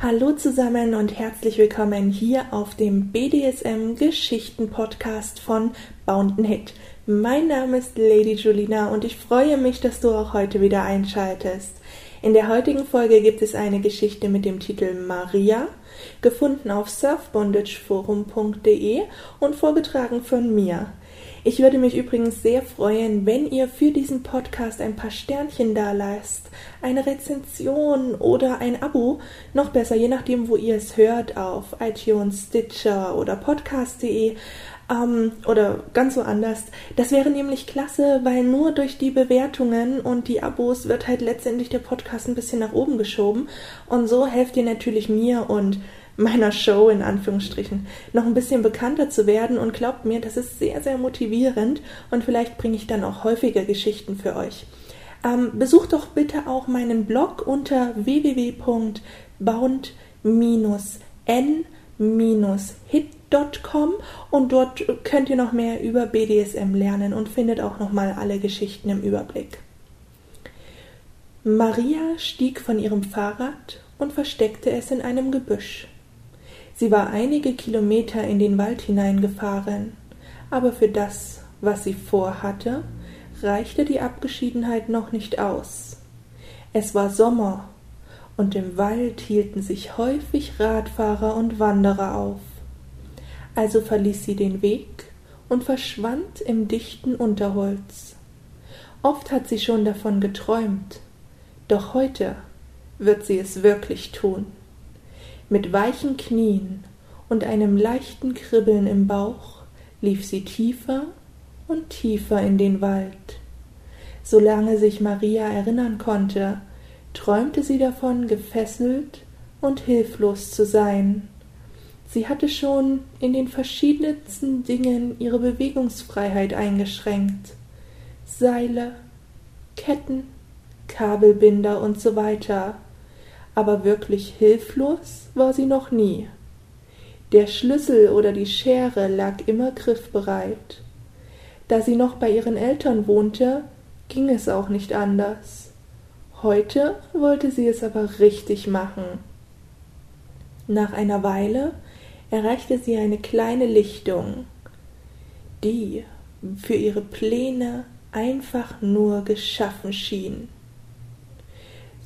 Hallo zusammen und herzlich willkommen hier auf dem BDSM Geschichten Podcast von Bound Hit. Mein Name ist Lady Julina und ich freue mich, dass du auch heute wieder einschaltest. In der heutigen Folge gibt es eine Geschichte mit dem Titel Maria, gefunden auf surfbondageforum.de und vorgetragen von mir. Ich würde mich übrigens sehr freuen, wenn ihr für diesen Podcast ein paar Sternchen da lasst, eine Rezension oder ein Abo, noch besser, je nachdem, wo ihr es hört, auf iTunes, Stitcher oder podcast.de ähm, oder ganz so anders. Das wäre nämlich klasse, weil nur durch die Bewertungen und die Abos wird halt letztendlich der Podcast ein bisschen nach oben geschoben und so helft ihr natürlich mir und meiner Show in Anführungsstrichen noch ein bisschen bekannter zu werden und glaubt mir, das ist sehr, sehr motivierend und vielleicht bringe ich dann auch häufiger Geschichten für euch. Ähm, besucht doch bitte auch meinen Blog unter www.bound-n-hit.com und dort könnt ihr noch mehr über BDSM lernen und findet auch nochmal alle Geschichten im Überblick. Maria stieg von ihrem Fahrrad und versteckte es in einem Gebüsch. Sie war einige Kilometer in den Wald hineingefahren, aber für das, was sie vorhatte, reichte die Abgeschiedenheit noch nicht aus. Es war Sommer, und im Wald hielten sich häufig Radfahrer und Wanderer auf. Also verließ sie den Weg und verschwand im dichten Unterholz. Oft hat sie schon davon geträumt, doch heute wird sie es wirklich tun. Mit weichen Knien und einem leichten Kribbeln im Bauch lief sie tiefer und tiefer in den Wald. Solange sich Maria erinnern konnte, träumte sie davon, gefesselt und hilflos zu sein. Sie hatte schon in den verschiedensten Dingen ihre Bewegungsfreiheit eingeschränkt. Seile, Ketten, Kabelbinder und so weiter aber wirklich hilflos war sie noch nie. Der Schlüssel oder die Schere lag immer griffbereit. Da sie noch bei ihren Eltern wohnte, ging es auch nicht anders. Heute wollte sie es aber richtig machen. Nach einer Weile erreichte sie eine kleine Lichtung, die für ihre Pläne einfach nur geschaffen schien.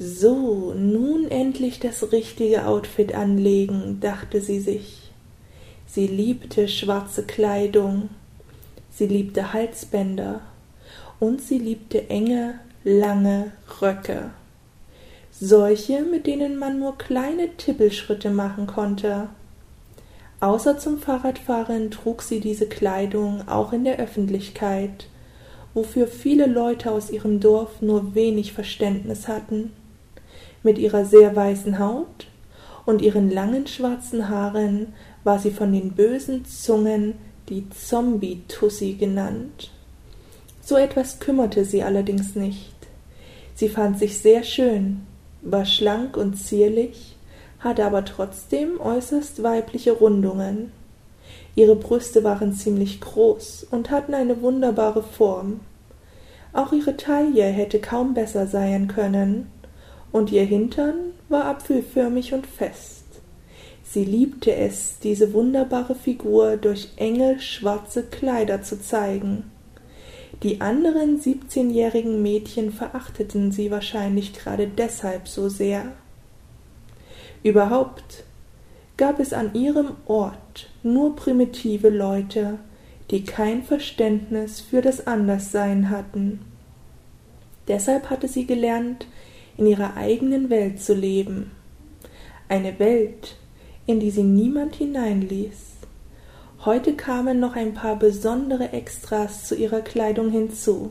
So, nun endlich das richtige Outfit anlegen, dachte sie sich. Sie liebte schwarze Kleidung, sie liebte Halsbänder und sie liebte enge, lange Röcke. Solche, mit denen man nur kleine Tippelschritte machen konnte. Außer zum Fahrradfahren trug sie diese Kleidung auch in der Öffentlichkeit, wofür viele Leute aus ihrem Dorf nur wenig Verständnis hatten mit ihrer sehr weißen Haut und ihren langen schwarzen Haaren war sie von den bösen Zungen die Zombie-Tussi genannt. So etwas kümmerte sie allerdings nicht. Sie fand sich sehr schön, war schlank und zierlich, hatte aber trotzdem äußerst weibliche Rundungen. Ihre Brüste waren ziemlich groß und hatten eine wunderbare Form. Auch ihre Taille hätte kaum besser sein können, und ihr Hintern war apfelförmig und fest. Sie liebte es, diese wunderbare Figur durch enge schwarze Kleider zu zeigen. Die anderen siebzehnjährigen Mädchen verachteten sie wahrscheinlich gerade deshalb so sehr. Überhaupt gab es an ihrem Ort nur primitive Leute, die kein Verständnis für das Anderssein hatten. Deshalb hatte sie gelernt, in ihrer eigenen Welt zu leben. Eine Welt, in die sie niemand hineinließ. Heute kamen noch ein paar besondere Extras zu ihrer Kleidung hinzu.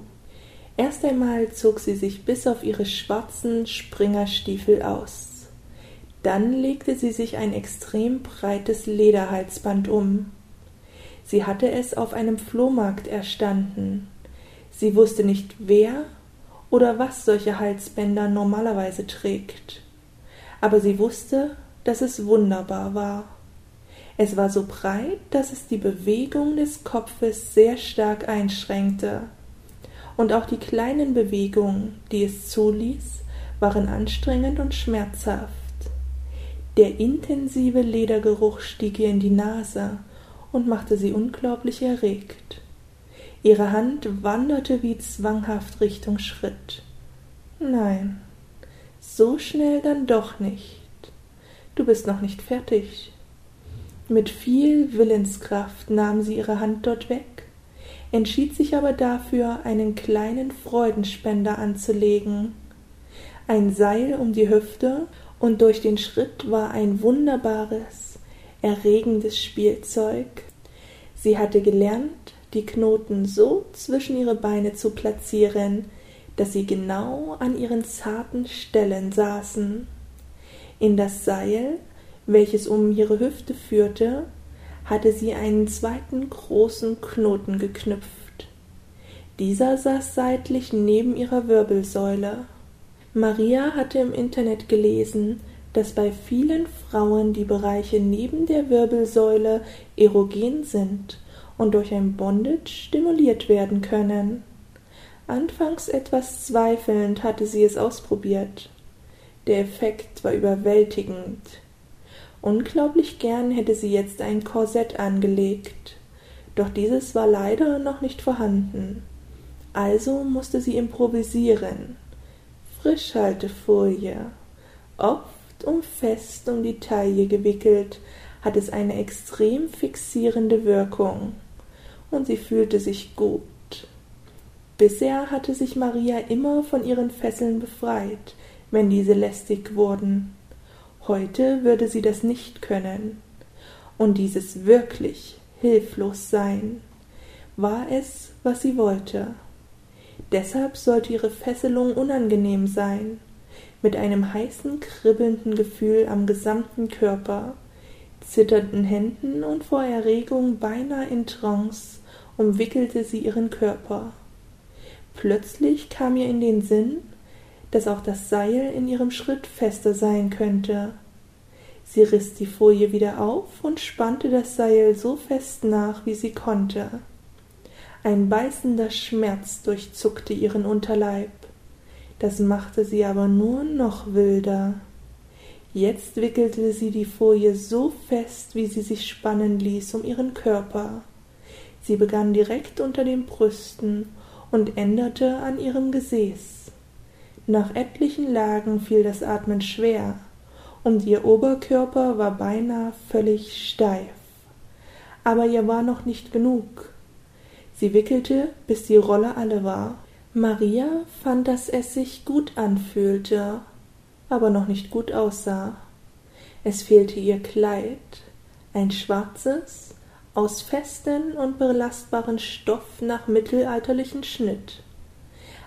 Erst einmal zog sie sich bis auf ihre schwarzen Springerstiefel aus. Dann legte sie sich ein extrem breites Lederhalsband um. Sie hatte es auf einem Flohmarkt erstanden. Sie wusste nicht, wer oder was solche Halsbänder normalerweise trägt. Aber sie wusste, dass es wunderbar war. Es war so breit, dass es die Bewegung des Kopfes sehr stark einschränkte. und auch die kleinen Bewegungen, die es zuließ, waren anstrengend und schmerzhaft. Der intensive Ledergeruch stieg ihr in die Nase und machte sie unglaublich erregt. Ihre Hand wanderte wie zwanghaft Richtung Schritt. Nein, so schnell dann doch nicht. Du bist noch nicht fertig. Mit viel Willenskraft nahm sie ihre Hand dort weg, entschied sich aber dafür, einen kleinen Freudenspender anzulegen. Ein Seil um die Hüfte, und durch den Schritt war ein wunderbares, erregendes Spielzeug. Sie hatte gelernt, die Knoten so zwischen ihre Beine zu platzieren, dass sie genau an ihren zarten Stellen saßen. In das Seil, welches um ihre Hüfte führte, hatte sie einen zweiten großen Knoten geknüpft. Dieser saß seitlich neben ihrer Wirbelsäule. Maria hatte im Internet gelesen, dass bei vielen Frauen die Bereiche neben der Wirbelsäule erogen sind und durch ein Bondage stimuliert werden können. Anfangs etwas zweifelnd hatte sie es ausprobiert. Der Effekt war überwältigend. Unglaublich gern hätte sie jetzt ein Korsett angelegt, doch dieses war leider noch nicht vorhanden. Also musste sie improvisieren. Frischhaltefolie, oft und fest um die Taille gewickelt, hat es eine extrem fixierende Wirkung und sie fühlte sich gut. Bisher hatte sich Maria immer von ihren Fesseln befreit, wenn diese lästig wurden. Heute würde sie das nicht können. Und dieses wirklich hilflos sein war es, was sie wollte. Deshalb sollte ihre Fesselung unangenehm sein, mit einem heißen, kribbelnden Gefühl am gesamten Körper, zitternden Händen und vor Erregung beinahe in Trance umwickelte sie ihren Körper. Plötzlich kam ihr in den Sinn, dass auch das Seil in ihrem Schritt fester sein könnte. Sie riß die Folie wieder auf und spannte das Seil so fest nach, wie sie konnte. Ein beißender Schmerz durchzuckte ihren Unterleib. Das machte sie aber nur noch wilder. Jetzt wickelte sie die Folie so fest, wie sie sich spannen ließ, um ihren Körper. Sie begann direkt unter den Brüsten und änderte an ihrem Gesäß. Nach etlichen Lagen fiel das Atmen schwer, und ihr Oberkörper war beinahe völlig steif. Aber ihr war noch nicht genug. Sie wickelte, bis die Rolle alle war. Maria fand, dass es sich gut anfühlte, aber noch nicht gut aussah. Es fehlte ihr Kleid, ein schwarzes, aus festen und belastbaren Stoff nach mittelalterlichen Schnitt.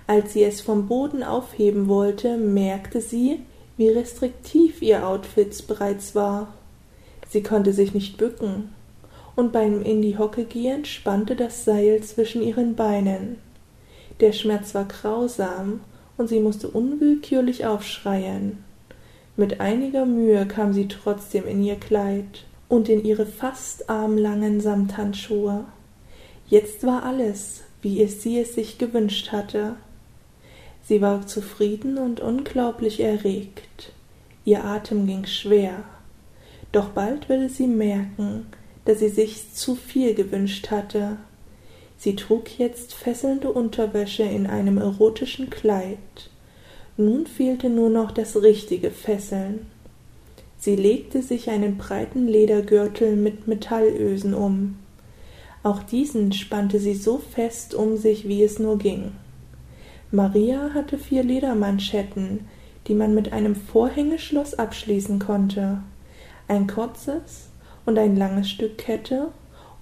Als sie es vom Boden aufheben wollte, merkte sie, wie restriktiv ihr Outfit bereits war. Sie konnte sich nicht bücken, und beim in die Hocke gehen spannte das Seil zwischen ihren Beinen. Der Schmerz war grausam, und sie musste unwillkürlich aufschreien. Mit einiger Mühe kam sie trotzdem in ihr Kleid und in ihre fast armlangen Samthandschuhe. Jetzt war alles, wie es sie es sich gewünscht hatte. Sie war zufrieden und unglaublich erregt. Ihr Atem ging schwer. Doch bald würde sie merken, dass sie sich zu viel gewünscht hatte. Sie trug jetzt fesselnde Unterwäsche in einem erotischen Kleid. Nun fehlte nur noch das richtige Fesseln. Sie legte sich einen breiten Ledergürtel mit Metallösen um. Auch diesen spannte sie so fest um sich, wie es nur ging. Maria hatte vier Ledermanschetten, die man mit einem Vorhängeschloss abschließen konnte, ein kurzes und ein langes Stück Kette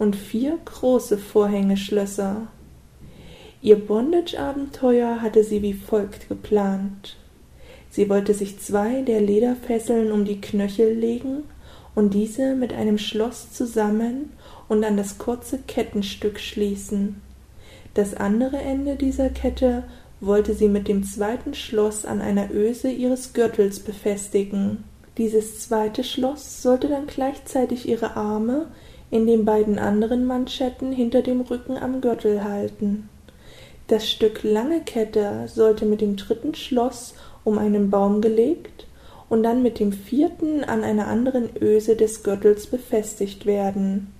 und vier große Vorhängeschlösser. Ihr Bondage-Abenteuer hatte sie wie folgt geplant. Sie wollte sich zwei der Lederfesseln um die Knöchel legen und diese mit einem Schloss zusammen und an das kurze Kettenstück schließen. Das andere Ende dieser Kette wollte sie mit dem zweiten Schloss an einer Öse ihres Gürtels befestigen. Dieses zweite Schloss sollte dann gleichzeitig ihre Arme in den beiden anderen Manschetten hinter dem Rücken am Gürtel halten. Das Stück lange Kette sollte mit dem dritten Schloss um einen Baum gelegt und dann mit dem vierten an einer anderen Öse des Gürtels befestigt werden.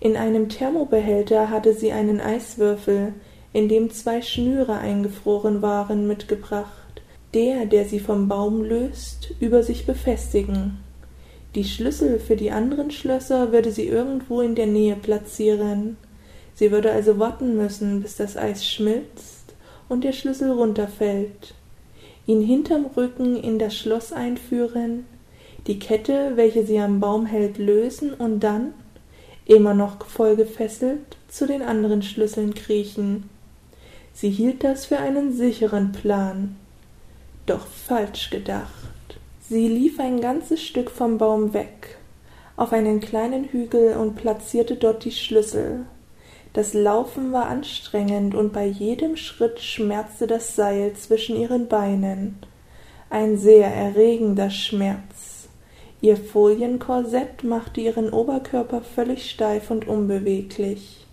In einem Thermobehälter hatte sie einen Eiswürfel, in dem zwei Schnüre eingefroren waren, mitgebracht. Der, der sie vom Baum löst, über sich befestigen. Die Schlüssel für die anderen Schlösser würde sie irgendwo in der Nähe platzieren. Sie würde also warten müssen, bis das Eis schmilzt und der Schlüssel runterfällt ihn hinterm Rücken in das Schloss einführen, die Kette, welche sie am Baum hält, lösen und dann, immer noch voll gefesselt, zu den anderen Schlüsseln kriechen. Sie hielt das für einen sicheren Plan. Doch falsch gedacht. Sie lief ein ganzes Stück vom Baum weg, auf einen kleinen Hügel und platzierte dort die Schlüssel. Das Laufen war anstrengend und bei jedem Schritt schmerzte das Seil zwischen ihren Beinen. Ein sehr erregender Schmerz. Ihr Folienkorsett machte ihren Oberkörper völlig steif und unbeweglich.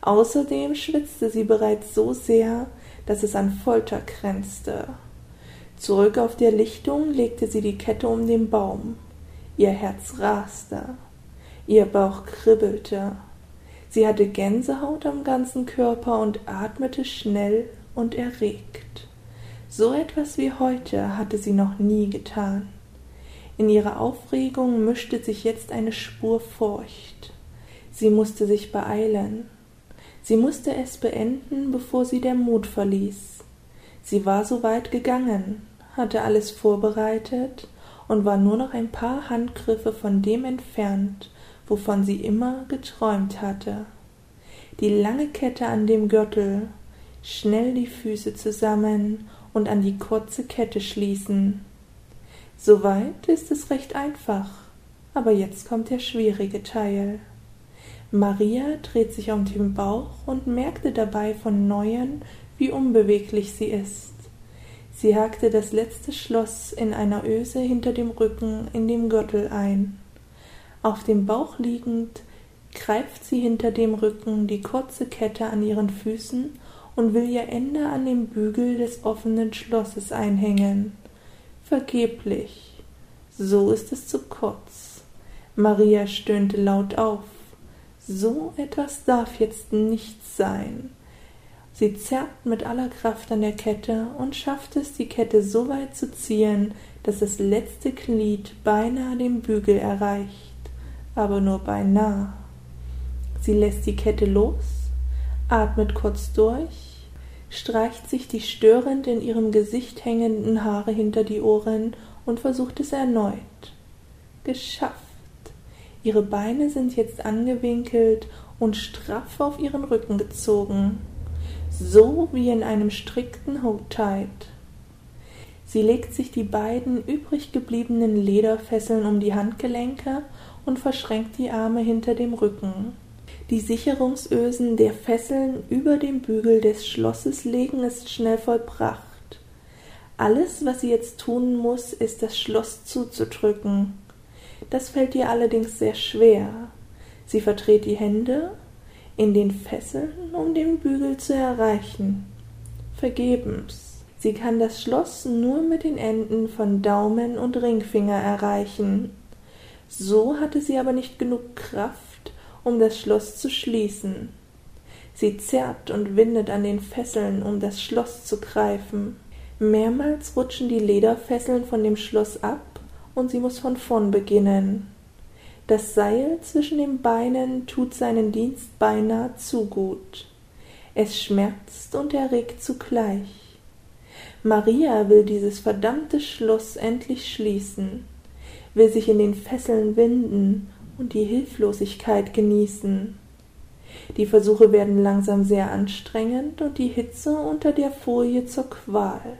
Außerdem schwitzte sie bereits so sehr, dass es an Folter grenzte. Zurück auf der Lichtung legte sie die Kette um den Baum. Ihr Herz raste. Ihr Bauch kribbelte. Sie hatte Gänsehaut am ganzen Körper und atmete schnell und erregt. So etwas wie heute hatte sie noch nie getan. In ihrer Aufregung mischte sich jetzt eine Spur Furcht. Sie musste sich beeilen. Sie musste es beenden, bevor sie der Mut verließ. Sie war so weit gegangen, hatte alles vorbereitet und war nur noch ein paar Handgriffe von dem entfernt, wovon sie immer geträumt hatte. Die lange Kette an dem Gürtel, schnell die Füße zusammen und an die kurze Kette schließen. Soweit ist es recht einfach, aber jetzt kommt der schwierige Teil. Maria dreht sich um den Bauch und merkte dabei von neuem, wie unbeweglich sie ist. Sie hakte das letzte Schloss in einer Öse hinter dem Rücken in dem Gürtel ein. Auf dem Bauch liegend greift sie hinter dem Rücken die kurze Kette an ihren Füßen und will ihr Ende an dem Bügel des offenen Schlosses einhängen. Vergeblich. So ist es zu kurz. Maria stöhnte laut auf. So etwas darf jetzt nicht sein. Sie zerrt mit aller Kraft an der Kette und schafft es, die Kette so weit zu ziehen, dass das letzte Glied beinahe den Bügel erreicht aber nur beinahe. Sie lässt die Kette los, atmet kurz durch, streicht sich die störend in ihrem Gesicht hängenden Haare hinter die Ohren und versucht es erneut. Geschafft. Ihre Beine sind jetzt angewinkelt und straff auf ihren Rücken gezogen, so wie in einem strikten Hold-Tight. Sie legt sich die beiden übrig gebliebenen Lederfesseln um die Handgelenke und verschränkt die Arme hinter dem Rücken. Die Sicherungsösen der Fesseln über dem Bügel des Schlosses legen ist schnell vollbracht. Alles, was sie jetzt tun muss, ist das Schloss zuzudrücken. Das fällt ihr allerdings sehr schwer. Sie verdreht die Hände in den Fesseln, um den Bügel zu erreichen. Vergebens. Sie kann das Schloss nur mit den Enden von Daumen und Ringfinger erreichen. So hatte sie aber nicht genug Kraft, um das Schloss zu schließen. Sie zerrt und windet an den Fesseln, um das Schloss zu greifen. Mehrmals rutschen die Lederfesseln von dem Schloss ab und sie muss von vorn beginnen. Das Seil zwischen den Beinen tut seinen Dienst beinahe zu gut. Es schmerzt und erregt zugleich. Maria will dieses verdammte Schloss endlich schließen will sich in den Fesseln winden und die Hilflosigkeit genießen. Die Versuche werden langsam sehr anstrengend und die Hitze unter der Folie zur Qual.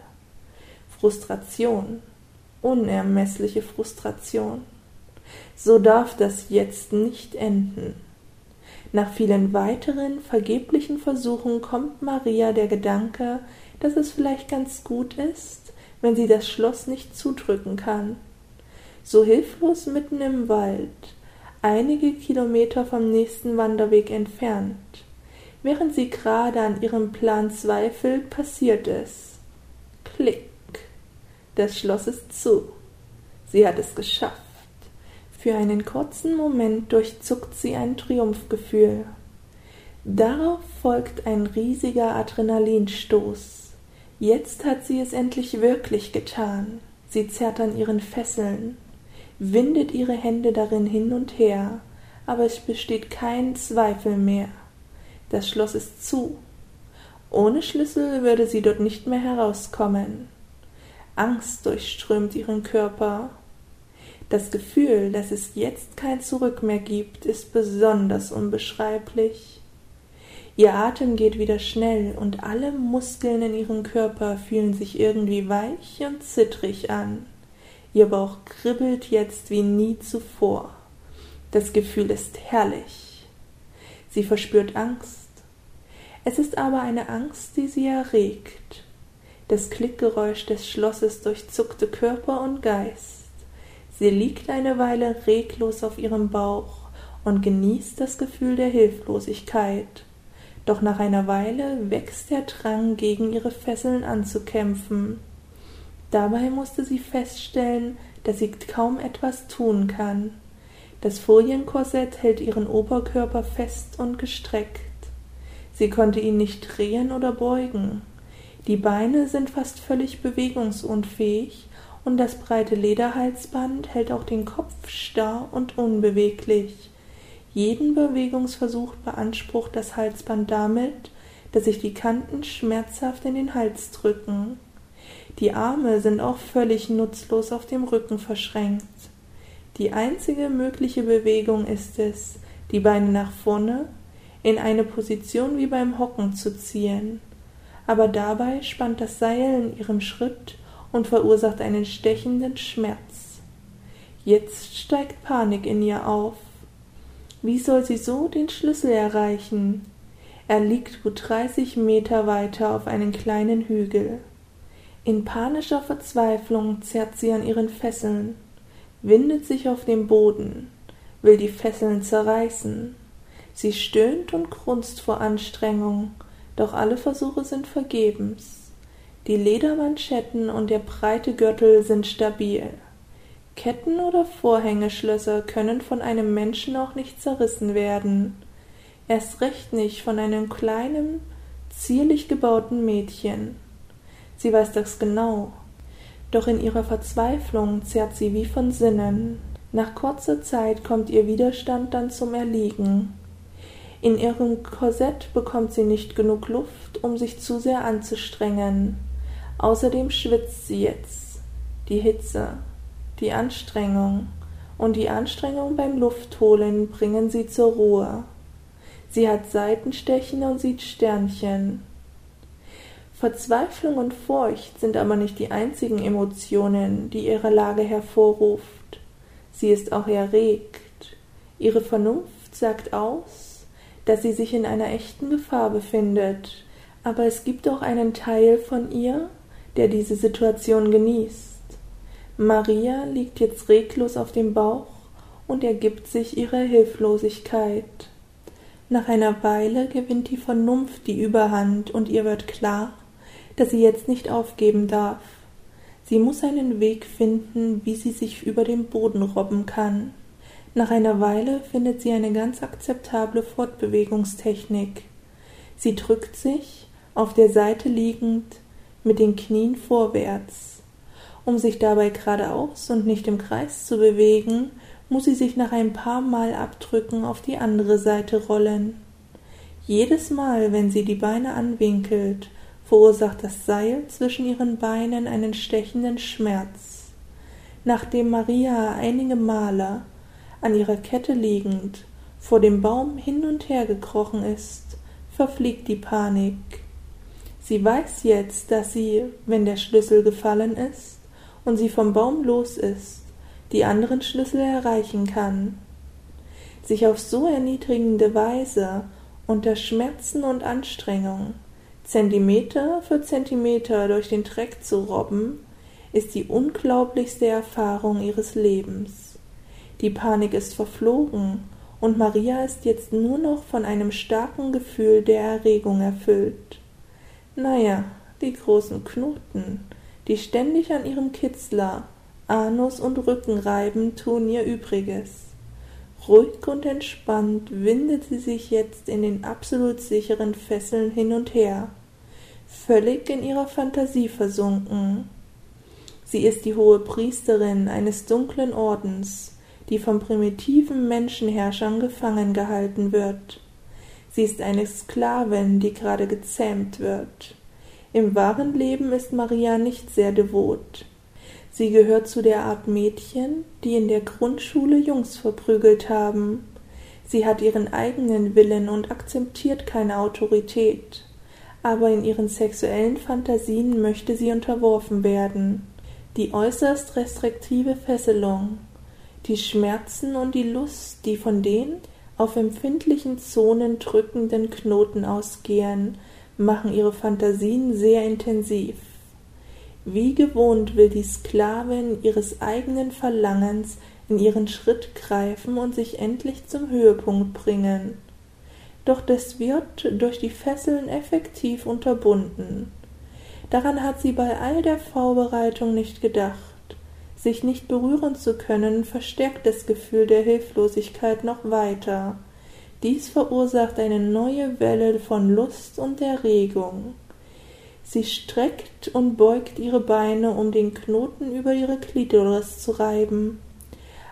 Frustration, unermessliche Frustration. So darf das jetzt nicht enden. Nach vielen weiteren vergeblichen Versuchen kommt Maria der Gedanke, dass es vielleicht ganz gut ist, wenn sie das Schloss nicht zudrücken kann so hilflos mitten im Wald, einige Kilometer vom nächsten Wanderweg entfernt. Während sie gerade an ihrem Plan zweifelt, passiert es. Klick. Das Schloss ist zu. Sie hat es geschafft. Für einen kurzen Moment durchzuckt sie ein Triumphgefühl. Darauf folgt ein riesiger Adrenalinstoß. Jetzt hat sie es endlich wirklich getan. Sie zerrt an ihren Fesseln, windet ihre Hände darin hin und her, aber es besteht kein Zweifel mehr. Das Schloss ist zu. Ohne Schlüssel würde sie dort nicht mehr herauskommen. Angst durchströmt ihren Körper. Das Gefühl, dass es jetzt kein Zurück mehr gibt, ist besonders unbeschreiblich. Ihr Atem geht wieder schnell und alle Muskeln in ihrem Körper fühlen sich irgendwie weich und zittrig an. Ihr Bauch kribbelt jetzt wie nie zuvor. Das Gefühl ist herrlich. Sie verspürt Angst. Es ist aber eine Angst, die sie erregt. Das Klickgeräusch des Schlosses durchzuckte Körper und Geist. Sie liegt eine Weile reglos auf ihrem Bauch und genießt das Gefühl der Hilflosigkeit. Doch nach einer Weile wächst der Drang, gegen ihre Fesseln anzukämpfen. Dabei musste sie feststellen, dass sie kaum etwas tun kann. Das Folienkorsett hält ihren Oberkörper fest und gestreckt. Sie konnte ihn nicht drehen oder beugen. Die Beine sind fast völlig bewegungsunfähig und das breite Lederhalsband hält auch den Kopf starr und unbeweglich. Jeden Bewegungsversuch beansprucht das Halsband damit, dass sich die Kanten schmerzhaft in den Hals drücken. Die Arme sind auch völlig nutzlos auf dem Rücken verschränkt. Die einzige mögliche Bewegung ist es, die Beine nach vorne in eine Position wie beim Hocken zu ziehen. Aber dabei spannt das Seil in ihrem Schritt und verursacht einen stechenden Schmerz. Jetzt steigt Panik in ihr auf. Wie soll sie so den Schlüssel erreichen? Er liegt gut dreißig Meter weiter auf einem kleinen Hügel. In panischer Verzweiflung zerrt sie an ihren Fesseln, windet sich auf dem Boden, will die Fesseln zerreißen. Sie stöhnt und grunzt vor Anstrengung, doch alle Versuche sind vergebens. Die Ledermanschetten und der breite Gürtel sind stabil. Ketten oder Vorhängeschlösser können von einem Menschen auch nicht zerrissen werden, erst recht nicht von einem kleinen, zierlich gebauten Mädchen. Sie weiß das genau, doch in ihrer Verzweiflung zerrt sie wie von Sinnen. Nach kurzer Zeit kommt ihr Widerstand dann zum Erliegen. In ihrem Korsett bekommt sie nicht genug Luft, um sich zu sehr anzustrengen. Außerdem schwitzt sie jetzt. Die Hitze, die Anstrengung und die Anstrengung beim Luftholen bringen sie zur Ruhe. Sie hat Seitenstechen und sieht Sternchen. Verzweiflung und Furcht sind aber nicht die einzigen Emotionen, die ihre Lage hervorruft. Sie ist auch erregt. Ihre Vernunft sagt aus, dass sie sich in einer echten Gefahr befindet, aber es gibt auch einen Teil von ihr, der diese Situation genießt. Maria liegt jetzt reglos auf dem Bauch und ergibt sich ihrer Hilflosigkeit. Nach einer Weile gewinnt die Vernunft die Überhand und ihr wird klar, dass sie jetzt nicht aufgeben darf. Sie muss einen Weg finden, wie sie sich über den Boden robben kann. Nach einer Weile findet sie eine ganz akzeptable Fortbewegungstechnik. Sie drückt sich, auf der Seite liegend, mit den Knien vorwärts. Um sich dabei geradeaus und nicht im Kreis zu bewegen, muss sie sich nach ein paar Mal abdrücken auf die andere Seite rollen. Jedes Mal, wenn sie die Beine anwinkelt, verursacht das Seil zwischen ihren Beinen einen stechenden Schmerz. Nachdem Maria einige Male an ihrer Kette liegend vor dem Baum hin und her gekrochen ist, verfliegt die Panik. Sie weiß jetzt, dass sie, wenn der Schlüssel gefallen ist, und sie vom Baum los ist, die anderen Schlüssel erreichen kann. Sich auf so erniedrigende Weise unter Schmerzen und Anstrengung Zentimeter für Zentimeter durch den Dreck zu robben, ist die unglaublichste Erfahrung ihres Lebens. Die Panik ist verflogen und Maria ist jetzt nur noch von einem starken Gefühl der Erregung erfüllt. Naja, die großen Knoten, die ständig an ihrem Kitzler, Anus und Rücken reiben, tun ihr Übriges. Ruhig und entspannt windet sie sich jetzt in den absolut sicheren Fesseln hin und her, völlig in ihrer Fantasie versunken. Sie ist die hohe Priesterin eines dunklen Ordens, die von primitiven Menschenherrschern gefangen gehalten wird. Sie ist eine Sklavin, die gerade gezähmt wird. Im wahren Leben ist Maria nicht sehr devot. Sie gehört zu der Art Mädchen, die in der Grundschule Jungs verprügelt haben. Sie hat ihren eigenen Willen und akzeptiert keine Autorität, aber in ihren sexuellen Fantasien möchte sie unterworfen werden. Die äußerst restriktive Fesselung, die Schmerzen und die Lust, die von den auf empfindlichen Zonen drückenden Knoten ausgehen, machen ihre Phantasien sehr intensiv. Wie gewohnt will die Sklavin ihres eigenen Verlangens in ihren Schritt greifen und sich endlich zum Höhepunkt bringen. Doch das wird durch die Fesseln effektiv unterbunden. Daran hat sie bei all der Vorbereitung nicht gedacht. Sich nicht berühren zu können, verstärkt das Gefühl der Hilflosigkeit noch weiter. Dies verursacht eine neue Welle von Lust und Erregung. Sie streckt und beugt ihre Beine, um den Knoten über ihre Klitoris zu reiben.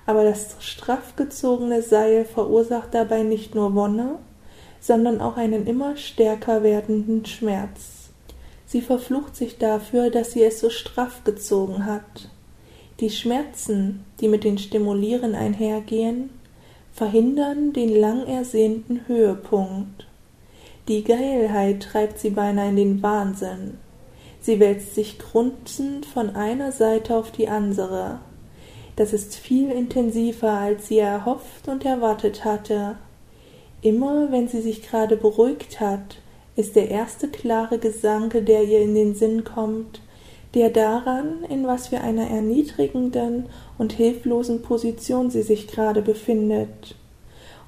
Aber das straff gezogene Seil verursacht dabei nicht nur Wonne, sondern auch einen immer stärker werdenden Schmerz. Sie verflucht sich dafür, dass sie es so straff gezogen hat. Die Schmerzen, die mit den Stimulieren einhergehen, verhindern den lang ersehnten Höhepunkt. Die Geilheit treibt sie beinahe in den Wahnsinn. Sie wälzt sich grunzend von einer Seite auf die andere. Das ist viel intensiver, als sie erhofft und erwartet hatte. Immer wenn sie sich gerade beruhigt hat, ist der erste klare Gesang, der ihr in den Sinn kommt, der daran, in was für einer erniedrigenden und hilflosen Position sie sich gerade befindet.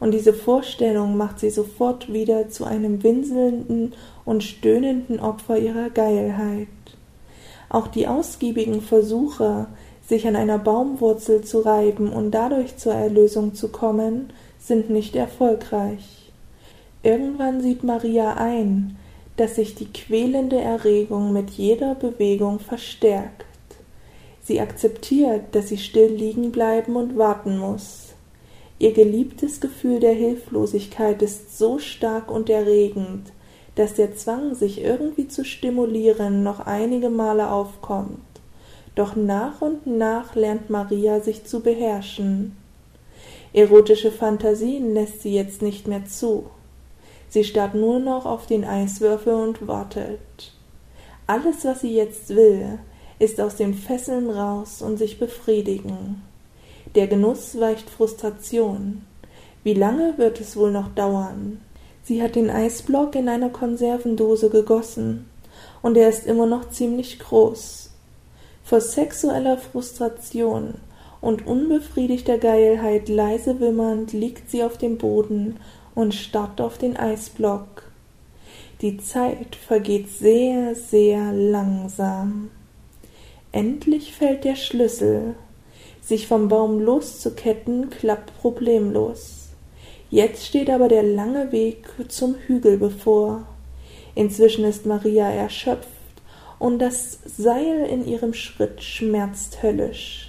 Und diese Vorstellung macht sie sofort wieder zu einem winselnden und stöhnenden Opfer ihrer Geilheit. Auch die ausgiebigen Versuche, sich an einer Baumwurzel zu reiben und dadurch zur Erlösung zu kommen, sind nicht erfolgreich. Irgendwann sieht Maria ein, dass sich die quälende Erregung mit jeder Bewegung verstärkt. Sie akzeptiert, dass sie still liegen bleiben und warten muss. Ihr geliebtes Gefühl der Hilflosigkeit ist so stark und erregend, dass der Zwang, sich irgendwie zu stimulieren, noch einige Male aufkommt. Doch nach und nach lernt Maria sich zu beherrschen. Erotische Fantasien lässt sie jetzt nicht mehr zu. Sie starrt nur noch auf den Eiswürfel und wartet. Alles, was sie jetzt will, ist aus den Fesseln raus und sich befriedigen. Der Genuss weicht Frustration. Wie lange wird es wohl noch dauern? Sie hat den Eisblock in einer Konservendose gegossen, und er ist immer noch ziemlich groß. Vor sexueller Frustration und unbefriedigter Geilheit leise wimmernd liegt sie auf dem Boden und starrt auf den Eisblock. Die Zeit vergeht sehr, sehr langsam. Endlich fällt der Schlüssel. Sich vom Baum loszuketten klappt problemlos. Jetzt steht aber der lange Weg zum Hügel bevor. Inzwischen ist Maria erschöpft und das Seil in ihrem Schritt schmerzt höllisch.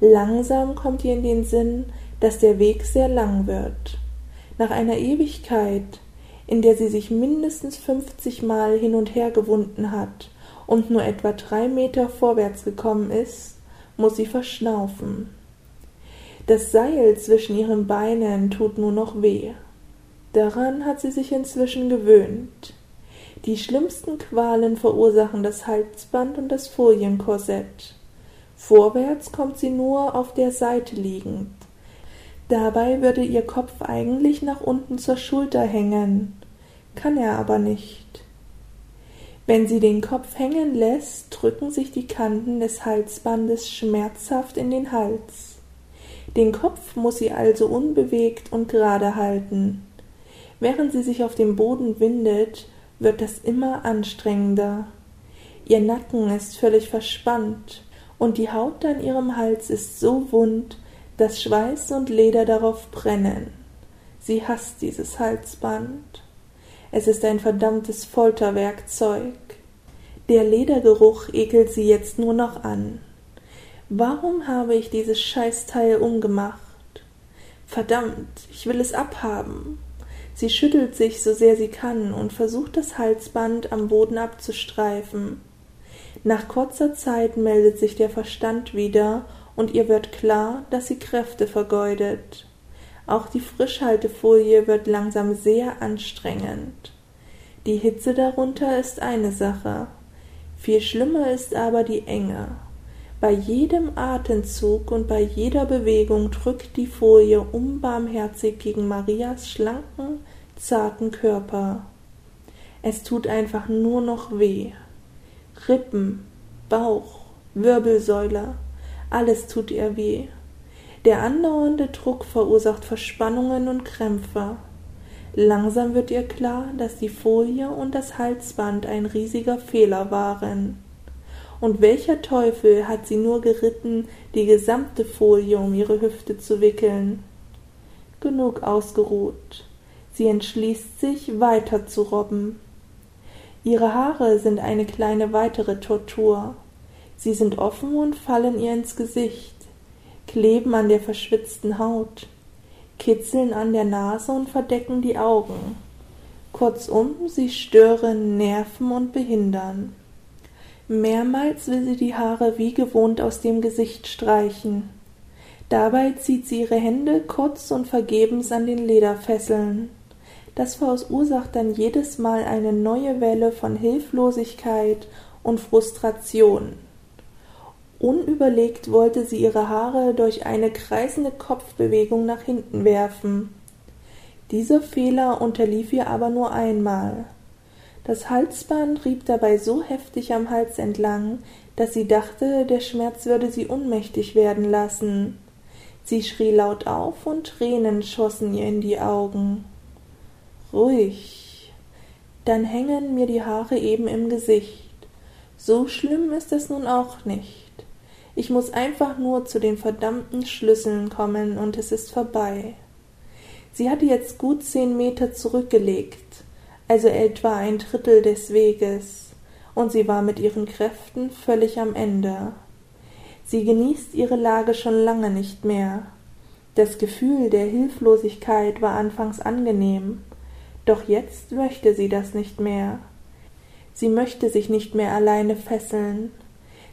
Langsam kommt ihr in den Sinn, dass der Weg sehr lang wird. Nach einer Ewigkeit, in der sie sich mindestens fünfzig Mal hin und her gewunden hat und nur etwa drei Meter vorwärts gekommen ist, muss sie verschnaufen. Das Seil zwischen ihren Beinen tut nur noch weh. Daran hat sie sich inzwischen gewöhnt. Die schlimmsten Qualen verursachen das Halsband und das Folienkorsett. Vorwärts kommt sie nur auf der Seite liegend. Dabei würde ihr Kopf eigentlich nach unten zur Schulter hängen, kann er aber nicht. Wenn sie den Kopf hängen lässt, drücken sich die Kanten des Halsbandes schmerzhaft in den Hals. Den Kopf muss sie also unbewegt und gerade halten. Während sie sich auf dem Boden windet, wird das immer anstrengender. Ihr Nacken ist völlig verspannt, und die Haut an ihrem Hals ist so wund, dass Schweiß und Leder darauf brennen. Sie hasst dieses Halsband. Es ist ein verdammtes Folterwerkzeug. Der Ledergeruch ekelt sie jetzt nur noch an. Warum habe ich dieses Scheißteil umgemacht? Verdammt, ich will es abhaben. Sie schüttelt sich so sehr sie kann und versucht das Halsband am Boden abzustreifen. Nach kurzer Zeit meldet sich der Verstand wieder und ihr wird klar, dass sie Kräfte vergeudet. Auch die Frischhaltefolie wird langsam sehr anstrengend. Die Hitze darunter ist eine Sache. Viel schlimmer ist aber die Enge. Bei jedem Atemzug und bei jeder Bewegung drückt die Folie unbarmherzig gegen Marias schlanken, zarten Körper. Es tut einfach nur noch weh. Rippen, Bauch, Wirbelsäule, alles tut ihr weh. Der andauernde Druck verursacht Verspannungen und Krämpfe. Langsam wird ihr klar, dass die Folie und das Halsband ein riesiger Fehler waren. Und welcher Teufel hat sie nur geritten, die gesamte Folie um ihre Hüfte zu wickeln? Genug ausgeruht. Sie entschließt sich, weiter zu robben. Ihre Haare sind eine kleine weitere Tortur. Sie sind offen und fallen ihr ins Gesicht, kleben an der verschwitzten Haut, kitzeln an der Nase und verdecken die Augen. Kurzum, sie stören, nerven und behindern. Mehrmals will sie die Haare wie gewohnt aus dem Gesicht streichen. Dabei zieht sie ihre Hände kurz und vergebens an den Lederfesseln. Das verursacht dann jedes Mal eine neue Welle von Hilflosigkeit und Frustration. Unüberlegt wollte sie ihre Haare durch eine kreisende Kopfbewegung nach hinten werfen. Dieser Fehler unterlief ihr aber nur einmal. Das Halsband rieb dabei so heftig am Hals entlang, dass sie dachte, der Schmerz würde sie ohnmächtig werden lassen. Sie schrie laut auf und Tränen schossen ihr in die Augen. Ruhig. Dann hängen mir die Haare eben im Gesicht. So schlimm ist es nun auch nicht. Ich muss einfach nur zu den verdammten Schlüsseln kommen und es ist vorbei. Sie hatte jetzt gut zehn Meter zurückgelegt also etwa ein Drittel des Weges, und sie war mit ihren Kräften völlig am Ende. Sie genießt ihre Lage schon lange nicht mehr. Das Gefühl der Hilflosigkeit war anfangs angenehm, doch jetzt möchte sie das nicht mehr. Sie möchte sich nicht mehr alleine fesseln.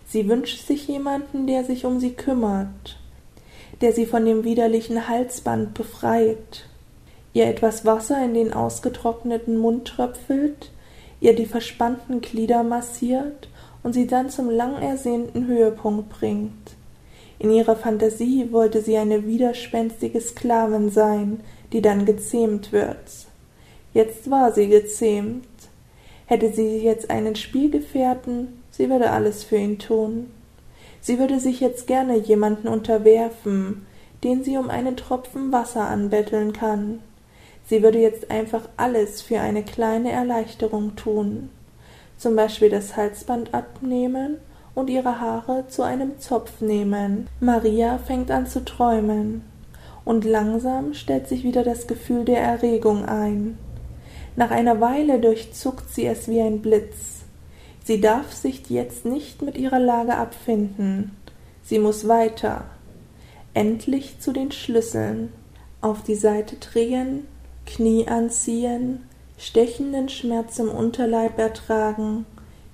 Sie wünscht sich jemanden, der sich um sie kümmert, der sie von dem widerlichen Halsband befreit ihr etwas Wasser in den ausgetrockneten Mund tröpfelt, ihr die verspannten Glieder massiert und sie dann zum lang ersehnten Höhepunkt bringt. In ihrer Fantasie wollte sie eine widerspenstige Sklavin sein, die dann gezähmt wird. Jetzt war sie gezähmt. Hätte sie jetzt einen Spielgefährten, sie würde alles für ihn tun. Sie würde sich jetzt gerne jemanden unterwerfen, den sie um einen Tropfen Wasser anbetteln kann. Sie würde jetzt einfach alles für eine kleine Erleichterung tun, zum Beispiel das Halsband abnehmen und ihre Haare zu einem Zopf nehmen. Maria fängt an zu träumen, und langsam stellt sich wieder das Gefühl der Erregung ein. Nach einer Weile durchzuckt sie es wie ein Blitz. Sie darf sich jetzt nicht mit ihrer Lage abfinden. Sie muss weiter. Endlich zu den Schlüsseln. Auf die Seite drehen, Knie anziehen, stechenden Schmerz im Unterleib ertragen,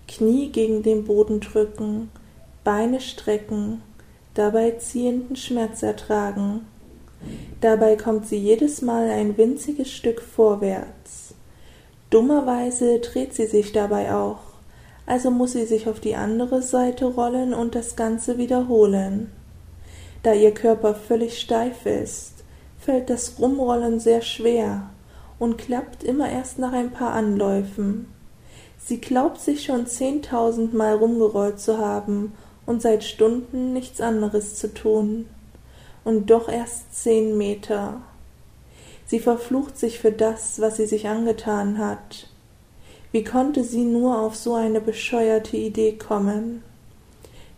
Knie gegen den Boden drücken, Beine strecken, dabei ziehenden Schmerz ertragen. Dabei kommt sie jedes Mal ein winziges Stück vorwärts. Dummerweise dreht sie sich dabei auch, also muss sie sich auf die andere Seite rollen und das Ganze wiederholen. Da ihr Körper völlig steif ist, fällt das Rumrollen sehr schwer und klappt immer erst nach ein paar Anläufen. Sie glaubt sich schon zehntausendmal rumgerollt zu haben und seit Stunden nichts anderes zu tun. und doch erst zehn Meter. Sie verflucht sich für das, was sie sich angetan hat. Wie konnte sie nur auf so eine bescheuerte Idee kommen?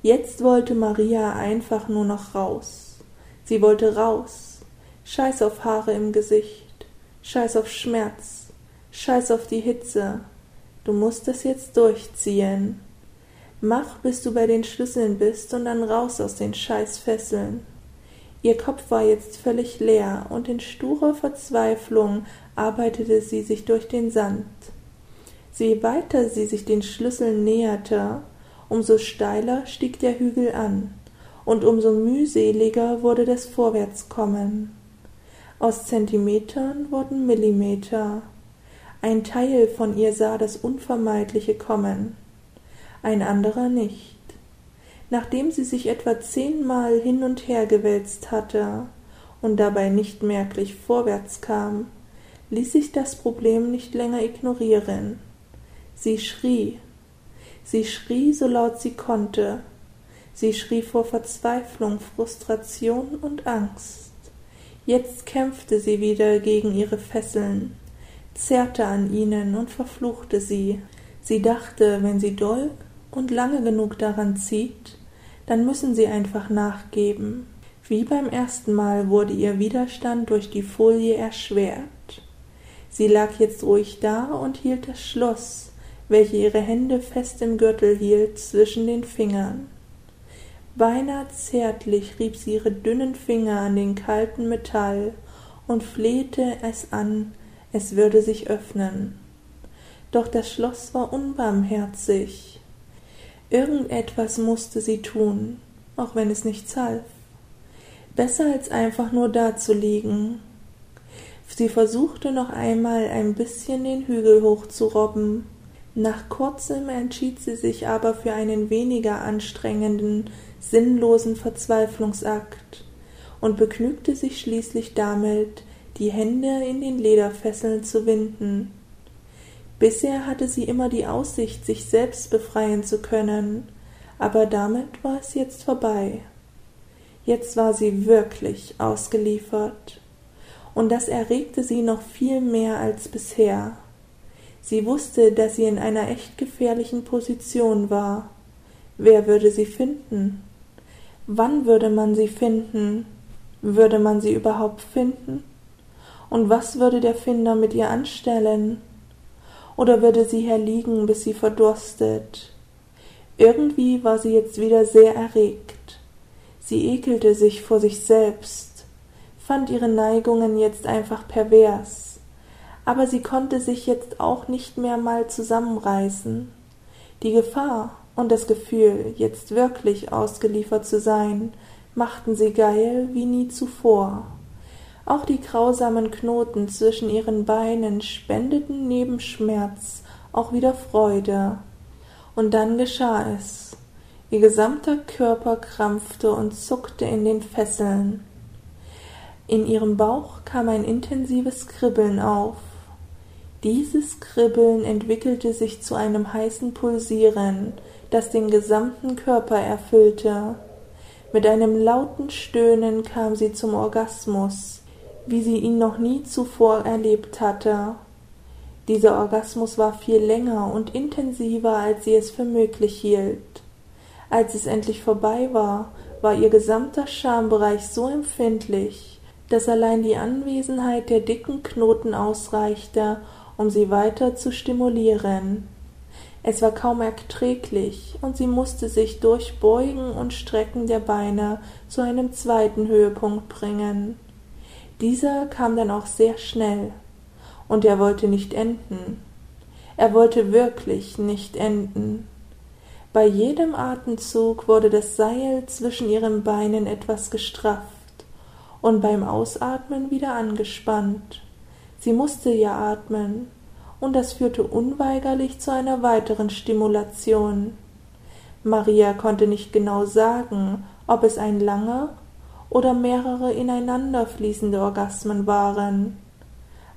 Jetzt wollte Maria einfach nur noch raus. Sie wollte raus. Scheiß auf Haare im Gesicht. Scheiß auf Schmerz. Scheiß auf die Hitze. Du musst es jetzt durchziehen. Mach, bis du bei den Schlüsseln bist und dann raus aus den Scheißfesseln. Ihr Kopf war jetzt völlig leer, und in sturer Verzweiflung arbeitete sie sich durch den Sand. Je weiter sie sich den Schlüsseln näherte, umso steiler stieg der Hügel an, und umso mühseliger wurde das Vorwärtskommen. Aus Zentimetern wurden Millimeter. Ein Teil von ihr sah das Unvermeidliche kommen ein anderer nicht. Nachdem sie sich etwa zehnmal hin und her gewälzt hatte und dabei nicht merklich vorwärts kam, ließ sich das Problem nicht länger ignorieren. Sie schrie. Sie schrie, so laut sie konnte. Sie schrie vor Verzweiflung, Frustration und Angst. Jetzt kämpfte sie wieder gegen ihre Fesseln, zerrte an ihnen und verfluchte sie. Sie dachte, wenn sie doll und lange genug daran zieht, dann müssen sie einfach nachgeben. Wie beim ersten Mal wurde ihr Widerstand durch die Folie erschwert. Sie lag jetzt ruhig da und hielt das Schloss, welche ihre Hände fest im Gürtel hielt, zwischen den Fingern. Beinahe zärtlich rieb sie ihre dünnen Finger an den kalten Metall und flehte es an, es würde sich öffnen. Doch das Schloss war unbarmherzig. Irgendetwas musste sie tun, auch wenn es nichts half. Besser als einfach nur dazuliegen. Sie versuchte noch einmal ein bisschen den Hügel hochzurobben. Nach kurzem entschied sie sich aber für einen weniger anstrengenden, sinnlosen Verzweiflungsakt und begnügte sich schließlich damit, die Hände in den Lederfesseln zu winden. Bisher hatte sie immer die Aussicht, sich selbst befreien zu können, aber damit war es jetzt vorbei. Jetzt war sie wirklich ausgeliefert, und das erregte sie noch viel mehr als bisher. Sie wusste, dass sie in einer echt gefährlichen Position war. Wer würde sie finden? Wann würde man sie finden? Würde man sie überhaupt finden? Und was würde der Finder mit ihr anstellen? Oder würde sie hier liegen, bis sie verdurstet? Irgendwie war sie jetzt wieder sehr erregt. Sie ekelte sich vor sich selbst, fand ihre Neigungen jetzt einfach pervers, aber sie konnte sich jetzt auch nicht mehr mal zusammenreißen. Die Gefahr und das Gefühl, jetzt wirklich ausgeliefert zu sein, machten sie geil wie nie zuvor. Auch die grausamen Knoten zwischen ihren Beinen spendeten neben Schmerz auch wieder Freude. Und dann geschah es. Ihr gesamter Körper krampfte und zuckte in den Fesseln. In ihrem Bauch kam ein intensives Kribbeln auf. Dieses Kribbeln entwickelte sich zu einem heißen Pulsieren, das den gesamten Körper erfüllte. Mit einem lauten Stöhnen kam sie zum Orgasmus, wie sie ihn noch nie zuvor erlebt hatte. Dieser Orgasmus war viel länger und intensiver, als sie es für möglich hielt. Als es endlich vorbei war, war ihr gesamter Schambereich so empfindlich, dass allein die Anwesenheit der dicken Knoten ausreichte, um sie weiter zu stimulieren. Es war kaum erträglich, und sie musste sich durch Beugen und Strecken der Beine zu einem zweiten Höhepunkt bringen. Dieser kam dann auch sehr schnell, und er wollte nicht enden. Er wollte wirklich nicht enden. Bei jedem Atemzug wurde das Seil zwischen ihren Beinen etwas gestrafft und beim Ausatmen wieder angespannt. Sie musste ja atmen, und das führte unweigerlich zu einer weiteren Stimulation. Maria konnte nicht genau sagen, ob es ein langer oder mehrere ineinander fließende Orgasmen waren,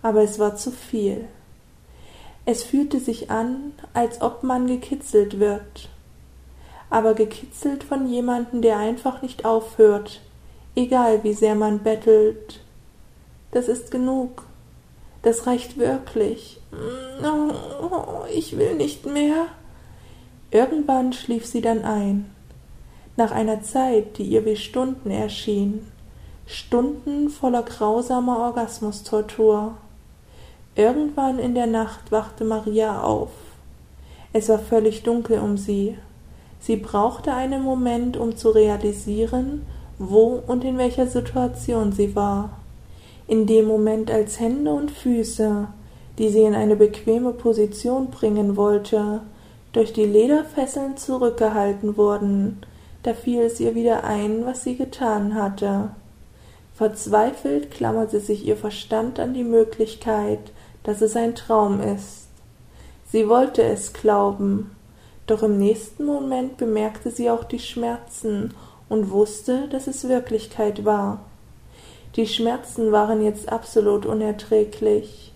aber es war zu viel. Es fühlte sich an, als ob man gekitzelt wird, aber gekitzelt von jemandem, der einfach nicht aufhört, egal wie sehr man bettelt. Das ist genug. Das reicht wirklich. Ich will nicht mehr. Irgendwann schlief sie dann ein. Nach einer Zeit, die ihr wie Stunden erschien. Stunden voller grausamer Orgasmustortur. Irgendwann in der Nacht wachte Maria auf. Es war völlig dunkel um sie. Sie brauchte einen Moment, um zu realisieren, wo und in welcher Situation sie war. In dem Moment, als Hände und Füße, die sie in eine bequeme Position bringen wollte, durch die Lederfesseln zurückgehalten wurden, da fiel es ihr wieder ein, was sie getan hatte. Verzweifelt klammerte sich ihr Verstand an die Möglichkeit, dass es ein Traum ist. Sie wollte es glauben, doch im nächsten Moment bemerkte sie auch die Schmerzen und wusste, dass es Wirklichkeit war. Die Schmerzen waren jetzt absolut unerträglich.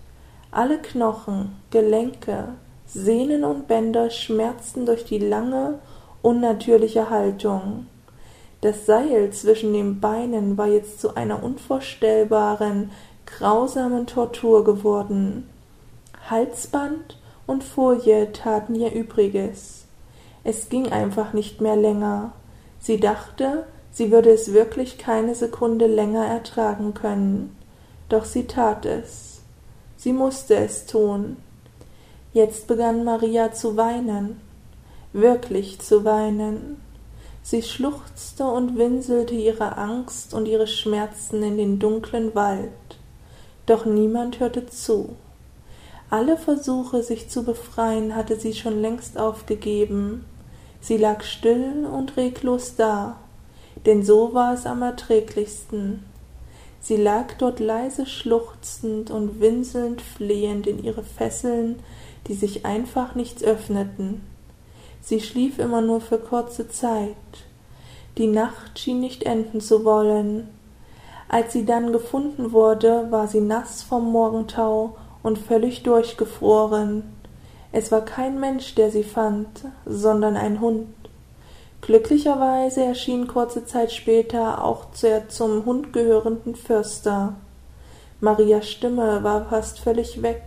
Alle Knochen, Gelenke, Sehnen und Bänder schmerzten durch die lange, unnatürliche Haltung. Das Seil zwischen den Beinen war jetzt zu einer unvorstellbaren, grausamen Tortur geworden. Halsband und Folie taten ihr Übriges. Es ging einfach nicht mehr länger. Sie dachte, sie würde es wirklich keine Sekunde länger ertragen können. Doch sie tat es. Sie musste es tun. Jetzt begann Maria zu weinen, wirklich zu weinen. Sie schluchzte und winselte ihre Angst und ihre Schmerzen in den dunklen Wald doch niemand hörte zu. Alle Versuche, sich zu befreien, hatte sie schon längst aufgegeben. Sie lag still und reglos da, denn so war es am erträglichsten. Sie lag dort leise schluchzend und winselnd flehend in ihre Fesseln, die sich einfach nicht öffneten. Sie schlief immer nur für kurze Zeit. Die Nacht schien nicht enden zu wollen, als sie dann gefunden wurde, war sie nass vom Morgentau und völlig durchgefroren. Es war kein Mensch, der sie fand, sondern ein Hund. Glücklicherweise erschien kurze Zeit später auch der zum Hund gehörenden Förster. Marias Stimme war fast völlig weg,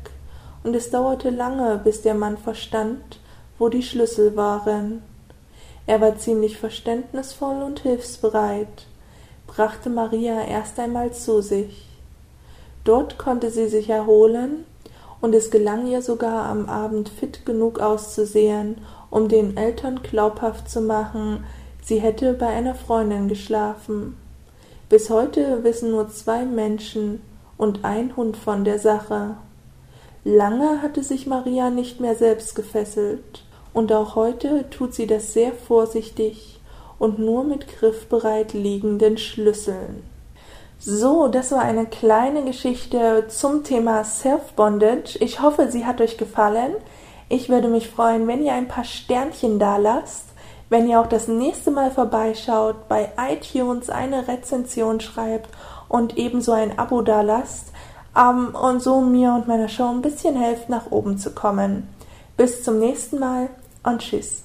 und es dauerte lange, bis der Mann verstand, wo die Schlüssel waren. Er war ziemlich verständnisvoll und hilfsbereit brachte Maria erst einmal zu sich. Dort konnte sie sich erholen, und es gelang ihr sogar am Abend fit genug auszusehen, um den Eltern glaubhaft zu machen, sie hätte bei einer Freundin geschlafen. Bis heute wissen nur zwei Menschen und ein Hund von der Sache. Lange hatte sich Maria nicht mehr selbst gefesselt, und auch heute tut sie das sehr vorsichtig und nur mit griffbereit liegenden Schlüsseln. So, das war eine kleine Geschichte zum Thema Self-Bondage. Ich hoffe, sie hat euch gefallen. Ich würde mich freuen, wenn ihr ein paar Sternchen da lasst, wenn ihr auch das nächste Mal vorbeischaut, bei iTunes eine Rezension schreibt und ebenso ein Abo da lasst um, und so mir und meiner Show ein bisschen helft, nach oben zu kommen. Bis zum nächsten Mal und tschüss.